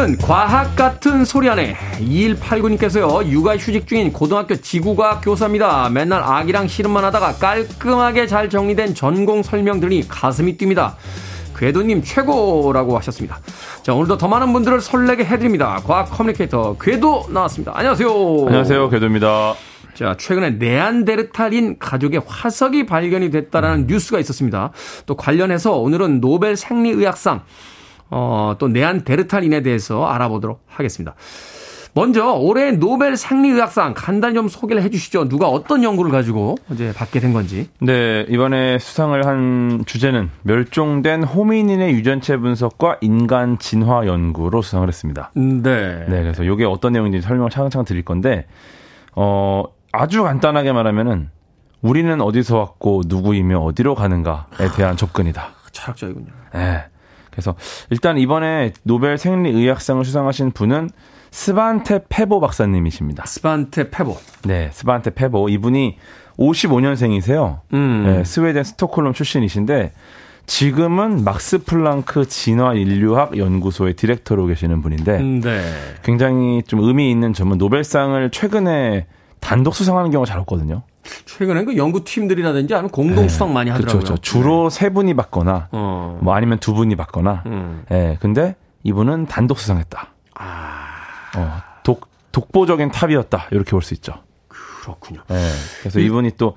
월요일은 과학 같은 소리 안에 2189님께서요 육아 휴직 중인 고등학교 지구과학 교사입니다. 맨날 아기랑 씨름만 하다가 깔끔하게 잘 정리된 전공 설명 들으니 가슴이 뜁니다. 궤도님 최고라고 하셨습니다. 자 오늘도 더 많은 분들을 설레게 해드립니다. 과학 커뮤니케이터 궤도 나왔습니다. 안녕하세요. 안녕하세요. 궤도입니다. 자, 최근에 네안데르탈인 가족의 화석이 발견이 됐다라는 음. 뉴스가 있었습니다. 또 관련해서 오늘은 노벨 생리의학상 어, 또 네안데르탈인에 대해서 알아보도록 하겠습니다. 먼저 올해 노벨 생리의학상 간단히 좀 소개를 해주시죠. 누가 어떤 연구를 가지고 이제 받게 된 건지. 네, 이번에 수상을 한 주제는 멸종된 호미닌의 유전체 분석과 인간 진화 연구로 수상을 했습니다. 네. 네, 그래서 이게 어떤 내용인지 설명을 차근차근 드릴 건데, 어, 아주 간단하게 말하면은 우리는 어디서 왔고 누구이며 어디로 가는가에 대한 접근이다. 철학적이군요. 네. 그래서 일단 이번에 노벨 생리의학상을 수상하신 분은 스반테 페보 박사님이십니다. 스반테 페보. 네, 스반테 페보. 이분이 55년생이세요. 음. 네, 스웨덴 스톡홀름 출신이신데 지금은 막스 플랑크 진화 인류학 연구소의 디렉터로 계시는 분인데 음, 네. 굉장히 좀 의미 있는 점은 노벨상을 최근에 단독 수상하는 경우가 잘 없거든요. 최근에 그 연구팀들이라든지 아니면 공동 수상 네. 많이 하더라고요. 그렇죠. 주로 세 분이 받거나 어. 뭐 아니면 두 분이 받거나. 음. 예. 근데 이분은 단독 수상했다. 아. 어, 독 독보적인 탑이었다. 이렇게 볼 수 있죠. 그렇군요. 예. 그래서 이분이 또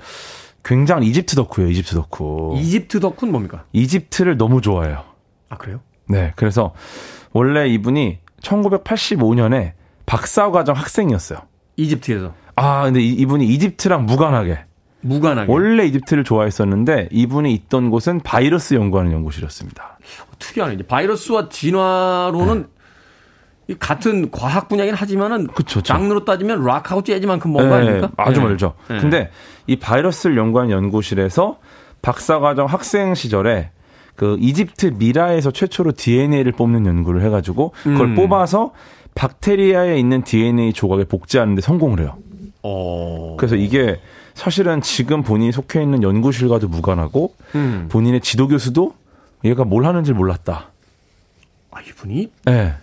굉장히 이집트 덕후예요. 이집트 덕후. 이집트 덕후는 뭡니까? 이집트를 너무 좋아해요. 아, 그래요? 네. 그래서 원래 이분이 1985년에 박사과정 학생이었어요. 이집트에서. 아, 근데 이, 분이 이집트랑 무관하게. 무관하게. 원래 이집트를 좋아했었는데 이분이 있던 곳은 바이러스 연구하는 연구실이었습니다. 특이하네. 이제 바이러스와 진화로는 네. 같은 과학 분야긴 하지만은 그쵸, 장르로 따지면 락하고 재즈만큼 뭔가 네, 아닙니까? 아주 네. 멀죠. 네. 근데 이 바이러스를 연구하는 연구실에서 박사과정 학생 시절에 그 이집트 미라에서 최초로 DNA를 뽑는 연구를 해가지고 그걸 음. 뽑아서 박테리아에 있는 DNA 조각에 복제하는데 성공을 해요. 어... 그래서 이게 사실은 지금 본인이 속해 있는 연구실과도 무관하고 음. 본인의 지도 교수도 얘가 뭘 하는지 몰랐다. 아 이분이 네.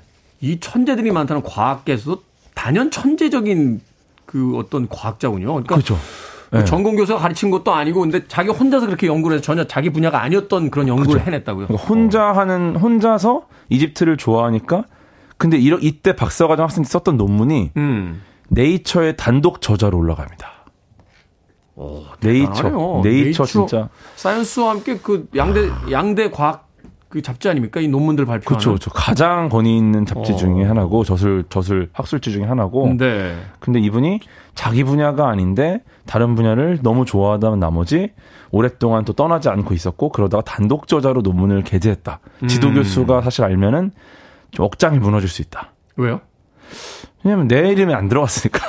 이 천재들이 많다는 과학계에서도 단연 천재적인 그 어떤 과학자군요. 그러니까 그렇죠. 네. 전공 교수가 가르친 것도 아니고 근데 자기 혼자서 그렇게 연구를 해서 전혀 자기 분야가 아니었던 그런 연구를 그렇죠. 해냈다고요. 그러니까 혼자 어. 하는 혼자서 이집트를 좋아하니까 근데 이러, 이때 박사과정 학생들이 썼던 논문이 음. 네이처의 단독 저자로 올라갑니다. 오, 네이처, 네이처, 네이처 진짜 사이언스와 함께 그 양대 양대 과학 그 잡지 아닙니까? 이 논문들 발표하는. 그렇죠, 그렇죠. 가장 권위 있는 잡지 어. 중에 하나고 저술 저술 학술지 중에 하나고. 네. 근데 이분이 자기 분야가 아닌데 다른 분야를 너무 좋아하다 나머지 오랫동안 또 떠나지 않고 있었고 그러다가 단독 저자로 논문을 게재했다. 지도 음. 교수가 사실 알면은 좀 억장이 무너질 수 있다. 왜요? 왜냐면 내 이름이 안 들어갔으니까.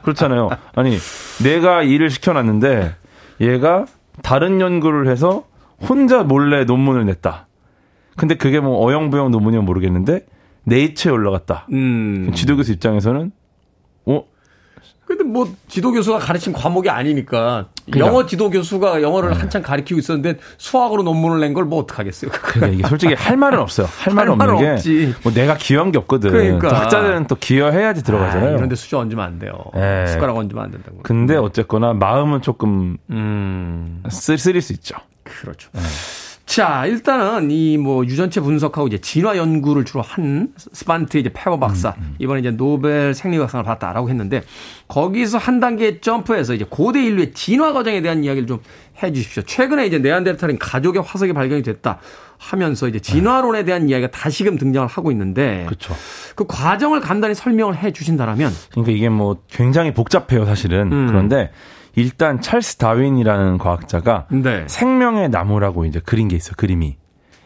그렇잖아요. 아니, 내가 일을 시켜놨는데 얘가 다른 연구를 해서 혼자 몰래 논문을 냈다. 근데 그게 뭐 어영부영 논문이면 모르겠는데 네이처에 올라갔다. 음. 지도교수 입장에서는 어 근데 뭐 지도 교수가 가르친 과목이 아니니까 그러니까. 영어 지도 교수가 영어를 한참 가르치고 있었는데 수학으로 논문을 낸 걸 뭐 어떡하겠어요. 그러니까 이게 솔직히 할 말은 없어요. 할 말은 할 없는. 게 뭐 내가 기여한 게 없거든. 그러니까. 또 학자들은 또 기여해야지 들어가잖아요. 아, 이런데 수저 얹으면 안 돼요. 예. 숟가락 얹으면 안 된다고. 근데 어쨌거나 마음은 조금 음. 쓰, 쓰릴 수 있죠. 그렇죠. 자, 일단은 이 뭐 유전체 분석하고 이제 진화 연구를 주로 한 스반테 이제 페보 박사 이번에 이제 노벨 생리학상을 받았다라고 했는데 거기서 한 단계 점프해서 이제 고대 인류의 진화 과정에 대한 이야기를 좀 해 주십시오. 최근에 이제 네안데르탈인 가족의 화석이 발견이 됐다 하면서 이제 진화론에 대한 이야기가 다시금 등장을 하고 있는데 그렇죠. 그 과정을 간단히 설명을 해 주신다라면 그러니까 이게 뭐 굉장히 복잡해요, 사실은. 음. 그런데 일단 찰스 다윈이라는 과학자가 네. 생명의 나무라고 이제 그린 게 있어요, 그림이.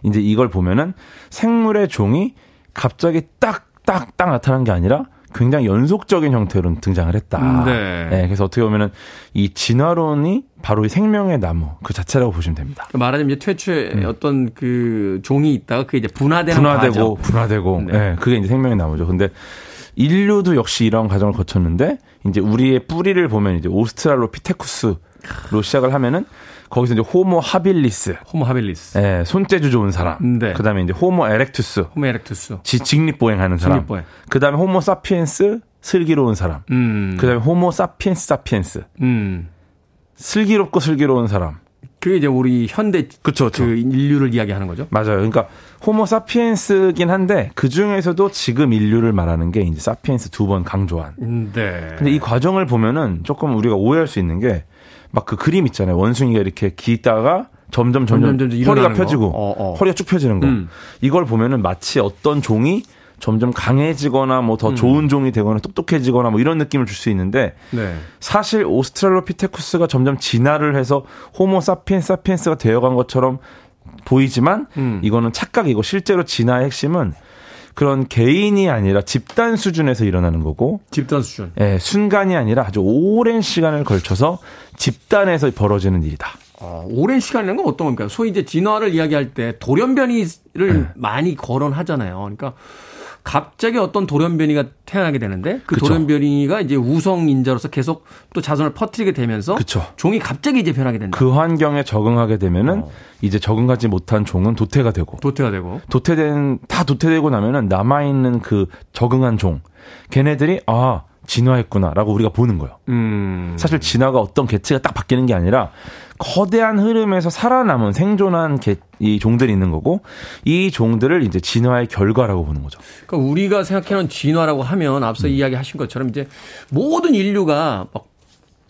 이제 이걸 보면은 생물의 종이 갑자기 딱, 딱, 딱 나타난 게 아니라 굉장히 연속적인 형태로 등장을 했다. 네. 그래서 어떻게 보면은 이 진화론이 바로 이 생명의 나무 그 자체라고 보시면 됩니다. 말하자면 이제 퇴초에 어떤 그 종이 있다가 그게 이제 분화되는 분화되고, 과정. 분화되고, 네. 네. 그게 이제 생명의 나무죠. 근데 인류도 역시 이런 과정을 거쳤는데, 이제 우리의 뿌리를 보면 이제 오스트랄로피테쿠스로 시작을 하면은, 거기서 이제 호모 하빌리스, 호모 하빌리스, 예, 손재주 좋은 사람. 네. 그 다음에 이제 호모 에렉투스, 호모 에렉투스, 지, 직립보행하는 사람. 직립보행. 그 다음에 호모 사피엔스, 슬기로운 사람. 음, 그 다음에 호모 사피엔스 사피엔스. 음, 슬기롭고 슬기로운 사람. 그게 이제 우리 현대 그쵸, 그 인류를 이야기하는 거죠. 맞아요. 그러니까 호모 사피엔스긴 한데 그 중에서도 지금 인류를 말하는 게 이제 사피엔스 두 번 강조한. 음, 네. 근데 이 과정을 보면은 조금 우리가 오해할 수 있는 게 막 그 그림 있잖아요. 원숭이가 이렇게 기다가 점점 점점, 점점, 점점 허리가 펴지고 거. 어, 어. 허리가 쭉 펴지는 거. 음. 이걸 보면은 마치 어떤 종이 점점 강해지거나 뭐 음. 더 좋은 종이 되거나 똑똑해지거나 뭐 이런 느낌을 줄 수 있는데 네. 사실 오스트랄로피테쿠스가 점점 진화를 해서 호모 사피엔스 사피엔스가 되어간 것처럼 보이지만 음. 이거는 착각이고 실제로 진화의 핵심은 그런 개인이 아니라 집단 수준에서 일어나는 거고 집단 수준. 예, 순간이 아니라 아주 오랜 시간을 걸쳐서 집단에서 벌어지는 일이다. 어, 오랜 시간이라는 건 어떤 겁니까? 소위 이제 진화를 이야기할 때 돌연변이를 네. 많이 거론하잖아요. 그러니까 갑자기 어떤 돌연변이가 태어나게 되는데 그 그쵸. 돌연변이가 이제 우성인자로서 계속 또 자손을 퍼뜨리게 되면서 그쵸. 종이 갑자기 이제 변하게 된다. 그 환경에 적응하게 되면은 어. 이제 적응하지 못한 종은 도태가 되고 도태가 되고. 도태된 다 도태되고 나면은 남아 있는 그 적응한 종 걔네들이 아 진화했구나라고 우리가 보는 거예요. 음. 사실 진화가 어떤 개체가 딱 바뀌는 게 아니라 거대한 흐름에서 살아남은 생존한 개, 이 종들이 있는 거고 이 종들을 이제 진화의 결과라고 보는 거죠. 그러니까 우리가 생각하는 진화라고 하면 앞서 이야기하신 것처럼 이제 모든 인류가 막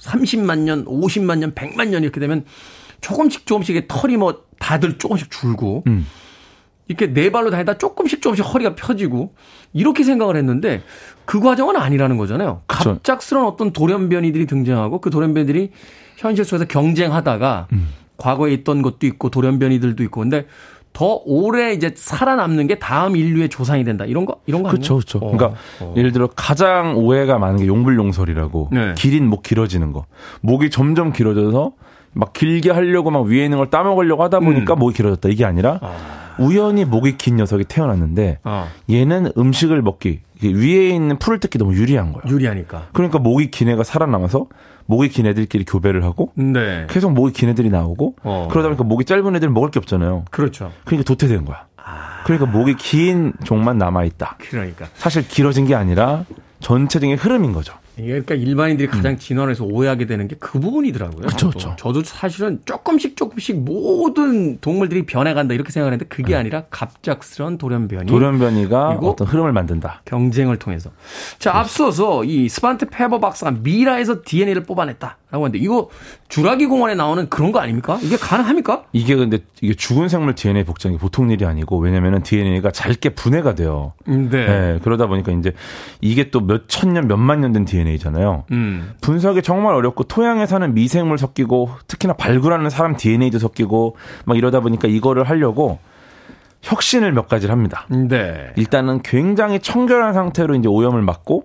30만 년, 50만 년, 100만 년 이렇게 되면 조금씩 조금씩 털이 뭐 다들 조금씩 줄고 음. 이렇게 네 발로 다니다 조금씩 조금씩 허리가 펴지고 이렇게 생각을 했는데 그 과정은 아니라는 거잖아요. 갑작스러운 어떤 돌연변이들이 등장하고 그 돌연변이들이 현실 속에서 경쟁하다가 음. 과거에 있던 것도 있고 돌연변이들도 있고 근데 더 오래 이제 살아남는 게 다음 인류의 조상이 된다. 이런 거 이런 거 아니에요? 그렇죠, 그렇죠. 어, 그러니까 어. 예를 들어 가장 오해가 많은 게 용불용설이라고 네. 길인 목 길어지는 거. 목이 점점 길어져서 막 길게 하려고 막 위에 있는 걸 따먹으려고 하다 보니까 음. 목이 길어졌다. 이게 아니라 우연히 목이 긴 녀석이 태어났는데 어, 얘는 음식을 먹기 위에 있는 풀을 뜯기 너무 유리한 거야. 유리하니까. 그러니까 목이 긴 애가 살아남아서 목이 긴 애들끼리 교배를 하고 네. 계속 목이 긴 애들이 나오고 어. 그러다 보니까 목이 짧은 애들은 먹을 게 없잖아요. 그렇죠. 그러니까 도태된 거야. 그러니까 목이 긴 종만 남아 있다. 그러니까. 사실 길어진 게 아니라 전체적인 흐름인 거죠. 이게 그러니까 일반인들이 가장 진화를 해서 오해하게 되는 게 그 부분이더라고요. 음. 그쵸, 또 그쵸. 저도 사실은 조금씩 조금씩 모든 동물들이 변해간다 이렇게 생각했는데 그게 아니라 갑작스런 돌연변이 네. 돌연변이가 어떤 흐름을 만든다. 경쟁을 통해서. 자, 앞서서 이 스판트 페버 박사가 미라에서 DNA를 뽑아냈다 라고 하는데 이거 주라기 공원에 나오는 그런 거 아닙니까? 이게 가능합니까? 이게 근데 이게 죽은 생물 DNA 복장이 보통 일이 아니고 왜냐면은 DNA가 짧게 분해가 돼요. 네. 네. 그러다 보니까 이제 이게 또 몇 천 년, 몇만 년 된 DNA잖아요. 음. 분석이 정말 어렵고 토양에 사는 미생물 섞이고 특히나 발굴하는 사람 DNA도 섞이고 막 이러다 보니까 이거를 하려고 혁신을 몇 가지를 합니다. 네. 일단은 굉장히 청결한 상태로 이제 오염을 막고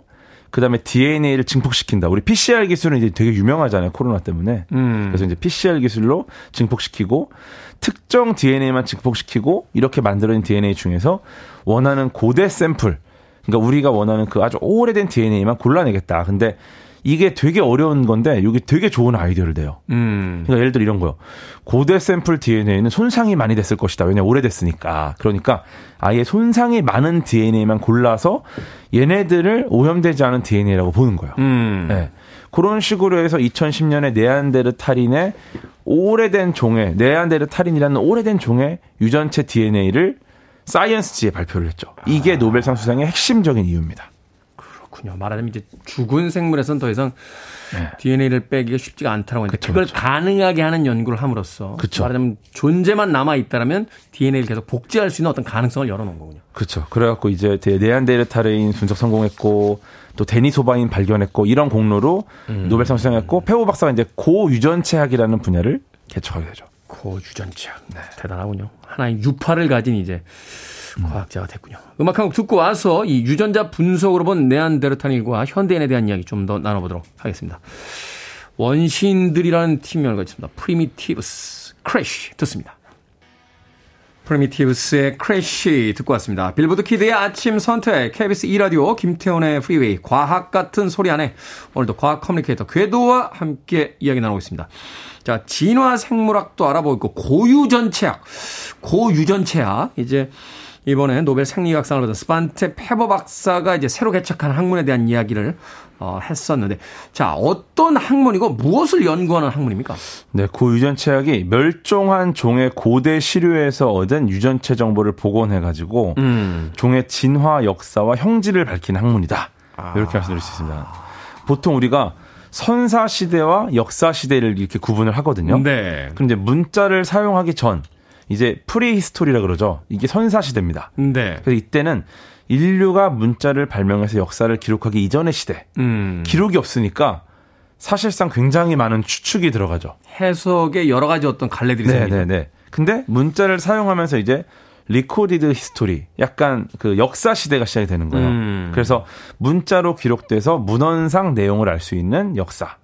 그다음에 DNA를 증폭시킨다. 우리 PCR 기술은 이제 되게 유명하잖아요. 코로나 때문에. 음. 그래서 이제 PCR 기술로 증폭시키고 특정 DNA만 증폭시키고 이렇게 만들어진 DNA 중에서 원하는 고대 샘플 그러니까 우리가 원하는 그 아주 오래된 DNA만 골라내겠다. 근데 이게 되게 어려운 건데 이게 되게 좋은 아이디어를 내요. 음. 그러니까 예를 들어 이런 거요. 고대 샘플 DNA는 손상이 많이 됐을 것이다. 왜냐 면 오래됐으니까. 그러니까 아예 손상이 많은 DNA만 골라서 얘네들을 오염되지 않은 DNA라고 보는 거예요. 음. 네. 그런 식으로 해서 2010년에 네안데르탈인의 오래된 종의 네안데르탈인이라는 오래된 종의 유전체 DNA를 사이언스지에 발표를 했죠. 이게 노벨상 수상의 핵심적인 이유입니다. 그렇군요. 말하자면 이제 죽은 생물에서는 더 이상 네. DNA를 빼기가 쉽지가 않다라고 했는데 그걸 가능하게 하는 연구를 함으로써 그쵸. 말하자면 존재만 남아 있다라면 DNA를 계속 복제할 수 있는 어떤 가능성을 열어놓은 거군요. 그렇죠. 그래갖고 이제 네안데르탈인 분석 성공했고 또 데니소바인 발견했고 이런 공로로 노벨상 수상했고 페오 박사가 이제 고유전체학이라는 분야를 개척하게 되죠. 고유전체학. 네. 대단하군요. 하나의 유파를 가진 이제 과학자가 됐군요. 음악 한 곡 듣고 와서 이 유전자 분석으로 본 네안데르탈인과 현대인에 대한 이야기 좀 더 나눠보도록 하겠습니다. 원시인들이라는 팀명을 가졌습니다. 프리미티브스 Crash 듣습니다. 프리미티브스의 Crash 듣고 왔습니다. 빌보드 키드의 아침 선택, KBS 2라디오, 김태훈의 프리웨이, 과학 같은 소리 안에 오늘도 과학 커뮤니케이터 궤도와 함께 이야기 나누고 있습니다. 자, 진화 생물학도 알아보고 있고, 고유전체학, 고유전체학, 이제 이번에 노벨 생리학상을 받은 스반테 페보 박사가 이제 새로 개척한 학문에 대한 이야기를 어, 했었는데, 자, 어떤 학문이고 무엇을 연구하는 학문입니까? 네, 고유전체학이 멸종한 종의 고대 시료에서 얻은 유전체 정보를 복원해 가지고 음. 종의 진화 역사와 형질을 밝히는 학문이다. 이렇게 말씀드릴 수 있습니다. 보통 우리가 선사 시대와 역사 시대를 이렇게 구분을 하거든요. 네. 그런데 문자를 사용하기 전 이제 prehistory라 그러죠. 이게 선사 시대입니다. 네. 그래서 이때는 인류가 문자를 발명해서 역사를 기록하기 이전의 시대. 음. 기록이 없으니까 사실상 굉장히 많은 추측이 들어가죠. 해석에 여러 가지 어떤 갈래들이 생기죠. 네네네. 근데 문자를 사용하면서 이제 recorded history, 약간 그 역사 시대가 시작이 되는 거예요. 음. 그래서 문자로 기록돼서 문헌상 내용을 알 수 있는 역사.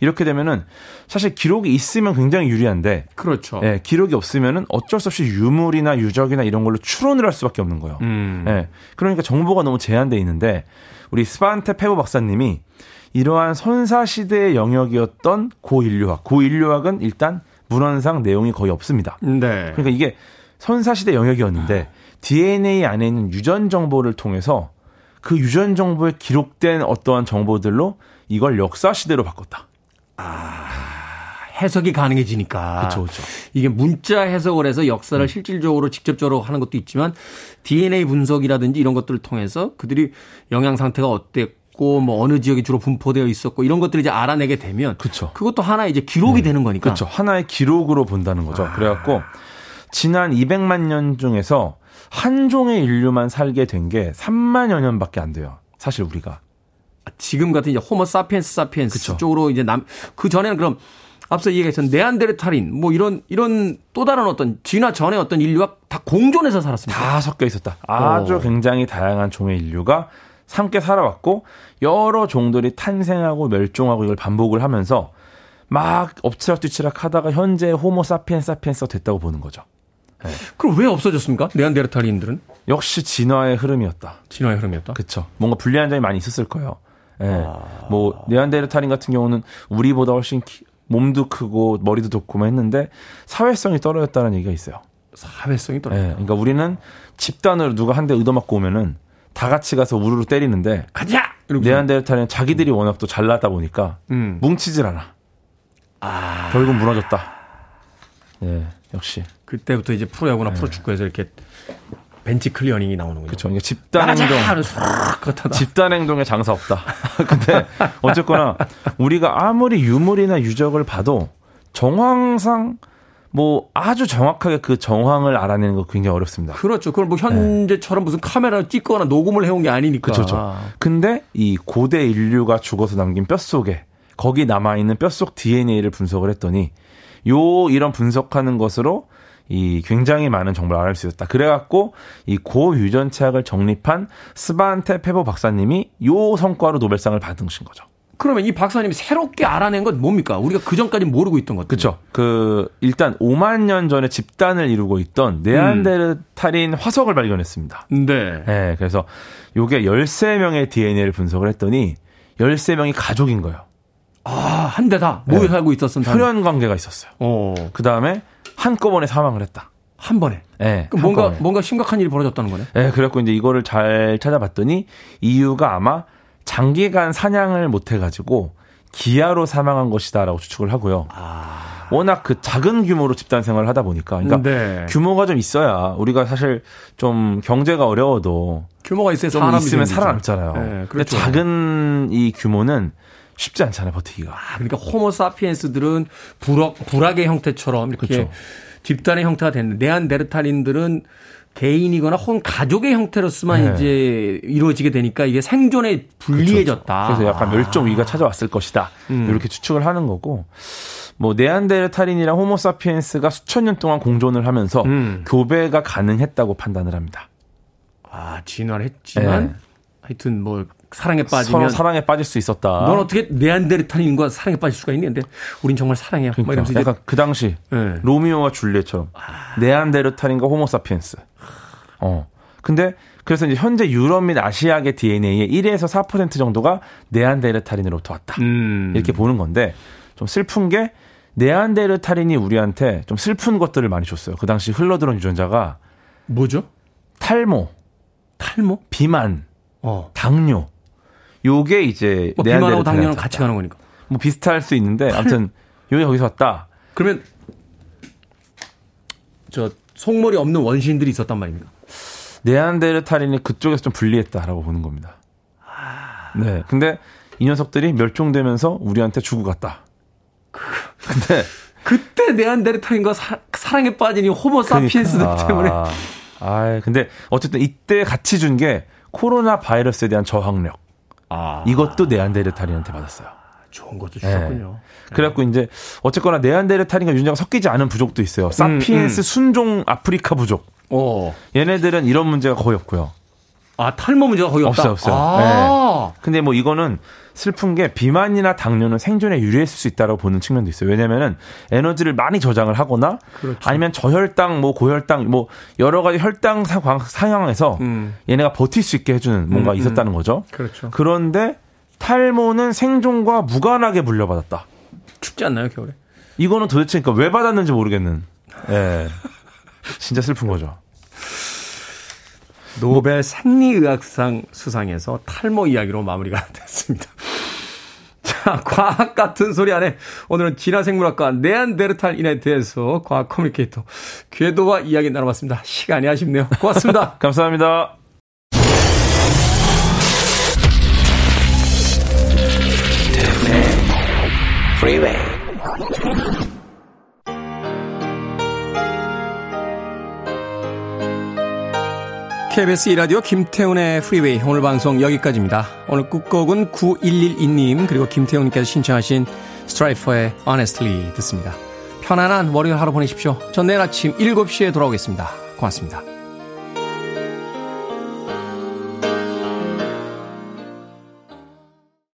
이렇게 되면은 사실 기록이 있으면 굉장히 유리한데, 그렇죠. 예, 기록이 없으면은 어쩔 수 없이 유물이나 유적이나 이런 걸로 추론을 할 수밖에 없는 거예요. 음. 예. 그러니까 정보가 너무 제한돼 있는데 우리 스판테 페보 박사님이 이러한 선사 시대의 영역이었던 고인류학. 고인류학은 일단 문헌상 내용이 거의 없습니다. 네. 그러니까 이게 선사 시대 영역이었는데 DNA 안에 있는 유전 정보를 통해서 그 유전 정보에 기록된 어떠한 정보들로 이걸 역사 시대로 바꿨다. 해석이 가능해지니까. 그렇죠, 그렇죠. 이게 문자 해석을 해서 역사를 실질적으로 직접적으로 하는 것도 있지만 DNA 분석이라든지 이런 것들을 통해서 그들이 영양 상태가 어땠고 뭐 어느 지역에 주로 분포되어 있었고 이런 것들을 이제 알아내게 되면 그쵸. 그것도 하나의 이제 기록이 되는 거니까. 그렇죠. 하나의 기록으로 본다는 거죠. 그래갖고 지난 200만 년 중에서 한 종의 인류만 살게 된 게 3만여 년밖에 안 돼요. 사실 우리가. 지금 같은 이제 호모 사피엔스 사피엔스 그쵸. 쪽으로 이제 남 그 전에는 그럼 앞서 얘기했던 네안데르탈인 뭐 이런 이런 또 다른 어떤 진화 전의 어떤 인류와 다 공존해서 살았습니다. 다 섞여 있었다. 아주 어. 굉장히 다양한 종의 인류가 함께 살아왔고 여러 종들이 탄생하고 멸종하고 이걸 반복을 하면서 막 엎치락뒤치락 하다가 현재 호모 사피엔스 사피엔스가 됐다고 보는 거죠. 그럼 왜 없어졌습니까? 네안데르탈인들은 역시 진화의 흐름이었다. 진화의 흐름이었다. 그쵸. 뭔가 불리한 점이 많이 있었을 거예요. 예. 뭐, 네안데르탈인 같은 경우는 우리보다 훨씬 키- 몸도 크고 머리도 막 했는데 사회성이 떨어졌다는 얘기가 있어요. 사회성이 떨어. 예. 그러니까 우리는 집단으로 누가 한대 얻어맞고 오면은 다 같이 가서 우르르 때리는데 가자. 네안데르탈은 자기들이 워낙 또 잘나다 보니까 음. 뭉치질 않아. 결국 무너졌다. 예, 역시. 그때부터 이제 프로야구나 프로축구에서 이렇게 벤치 클리어닝이 나오는군요. 그렇죠. 그러니까 집단 행동. 집단 행동에 장사 없다. 근데 어쨌거나 우리가 아무리 유물이나 유적을 봐도 정황상 뭐 아주 정확하게 그 정황을 알아내는 거 굉장히 어렵습니다. 그렇죠. 그걸 뭐 현재처럼 무슨 카메라 찍거나 녹음을 해온 게 아니니까. 그렇죠. 근데 이 고대 인류가 죽어서 남긴 뼈 속에 거기 남아 있는 뼈속 DNA를 분석을 했더니 요 이런 분석하는 것으로 이 굉장히 많은 정보를 알수 있었다. 그래갖고 이 고유전체학을 정립한 스반테 페보 박사님이 요 성과로 노벨상을 받으신 거죠. 그러면 이 박사님이 새롭게 알아낸 건 뭡니까? 우리가 그 전까지 모르고 있던 것. 그렇죠. 그 일단 5만 년 전에 집단을 이루고 있던 네안데르탈인 음. 화석을 발견했습니다. 네. 네. 그래서 요게 13명의 DNA를 분석을 했더니 13명이 가족인 거예요. 아, 한 대다 모여 네. 살고 있었던 혈연 관계가 있었어요. 어. 그다음에 한꺼번에 사망을 했다. 한 번에. 네, 그럼 뭔가 번에. 뭔가 심각한 일이 벌어졌다는 거네. 네, 그래갖고 이제 이거를 잘 찾아봤더니 이유가 아마 장기간 사냥을 못 해가지고 기아로 사망한 것이다라고 추측을 하고요. 아... 워낙 그 작은 규모로 집단 생활을 하다 보니까, 그러니까 네. 규모가 좀 있어야 우리가 사실 좀 경제가 어려워도 규모가 있어야 좀 있으면 살아남잖아요. 네, 그렇죠. 근데 작은 이 규모는 쉽지 않잖아요, 버티기가. 아, 그러니까 호모 사피엔스들은 불악, 불악의 형태처럼 이렇게 그렇죠. 집단의 형태가 됐는데 네안데르탈인들은 개인이거나 혹은 가족의 형태로서만 네. 이제 이루어지게 되니까 이게 생존에 불리해졌다. 그렇죠. 그래서 약간 멸종 위기가 찾아왔을 것이다. 음. 이렇게 추측을 하는 거고. 뭐 네안데르탈인이랑 호모사피엔스가 수천 년 동안 공존을 하면서 음. 교배가 가능했다고 판단을 합니다. 아, 진화를 했지만 네. 하여튼 뭐 사랑에 빠지면 사랑에 빠질 수 있었다. 넌 어떻게 네안데르탈인과 사랑에 빠질 수가 있는데 우린 정말 사랑해요. 그러니까, 뭐 약간 그 당시 네. 로미오와 줄리엣처럼 아. 네안데르탈인과 호모사피엔스. 어. 근데 그래서 이제 현재 유럽 및 아시아계 DNA의 1에서 4% 정도가 네안데르탈인으로부터 왔다. 음. 이렇게 보는 건데 좀 슬픈 게 네안데르탈인이 우리한테 좀 슬픈 것들을 많이 줬어요. 그 당시 흘러들어온 유전자가 뭐죠? 탈모, 탈모, 비만, 어. 당뇨. 요게 이제 뭐 비만하고 당뇨는 같이 가는 거니까. 뭐 비슷할 수 있는데 아무튼 요게 거기서 왔다. 그러면 저 속물이 없는 원시인들이 있었단 말입니까? 네안데르탈인이 그쪽에서 좀 불리했다라고 보는 겁니다. 네. 근데 이 녀석들이 멸종되면서 우리한테 주고 갔다. 근데 그때 네안데르탈인과 사, 랑에 빠지니 호모 사피엔스들 그러니까. 때문에. 아, 근데 어쨌든 이때 같이 준 게 코로나 바이러스에 대한 저항력. 아. 이것도 네안데르탈인한테 받았어요. 좋은 것도 주셨군요. 네. 그래갖고 이제 어쨌거나 네안데르탈인과 유전자가 섞이지 않은 부족도 있어요. 사피엔스 음, 음. 순종 아프리카 부족. 오. 얘네들은 이런 문제가 거의 없고요. 아 탈모 문제가 거의 없다. 없어요, 없어요. 아. 네. 근데 뭐 이거는 슬픈 게 비만이나 당뇨는 생존에 유리했을 수 있다고 보는 측면도 있어요. 왜냐면은 에너지를 많이 저장을 하거나 그렇죠. 아니면 저혈당, 뭐 고혈당, 뭐 여러 가지 혈당 상황에서 음. 얘네가 버틸 수 있게 해주는 뭔가 음, 음. 있었다는 거죠. 그렇죠. 그런데 탈모는 생존과 무관하게 물려받았다. 춥지 않나요 겨울에? 이거는 도대체 그러니까 왜 받았는지 모르겠는. 예. 네. 진짜 슬픈 거죠. 노벨 생리의학상 수상에서 탈모 이야기로 마무리가 됐습니다. 자, 과학 같은 소리 안에 오늘은 진화생물학과 네안데르탈인에 대해서 과학 커뮤니케이터 궤도와 이야기 나눠봤습니다. 시간이 아쉽네요. 고맙습니다. 감사합니다. KBS 이라디오 김태훈의 프리웨이 오늘 방송 여기까지입니다. 오늘 끝곡은 9112님 그리고 김태훈님께서 신청하신 스트라이퍼의 Honestly 듣습니다. 편안한 월요일 하루 보내십시오. 전 내일 아침 7시에 돌아오겠습니다. 고맙습니다.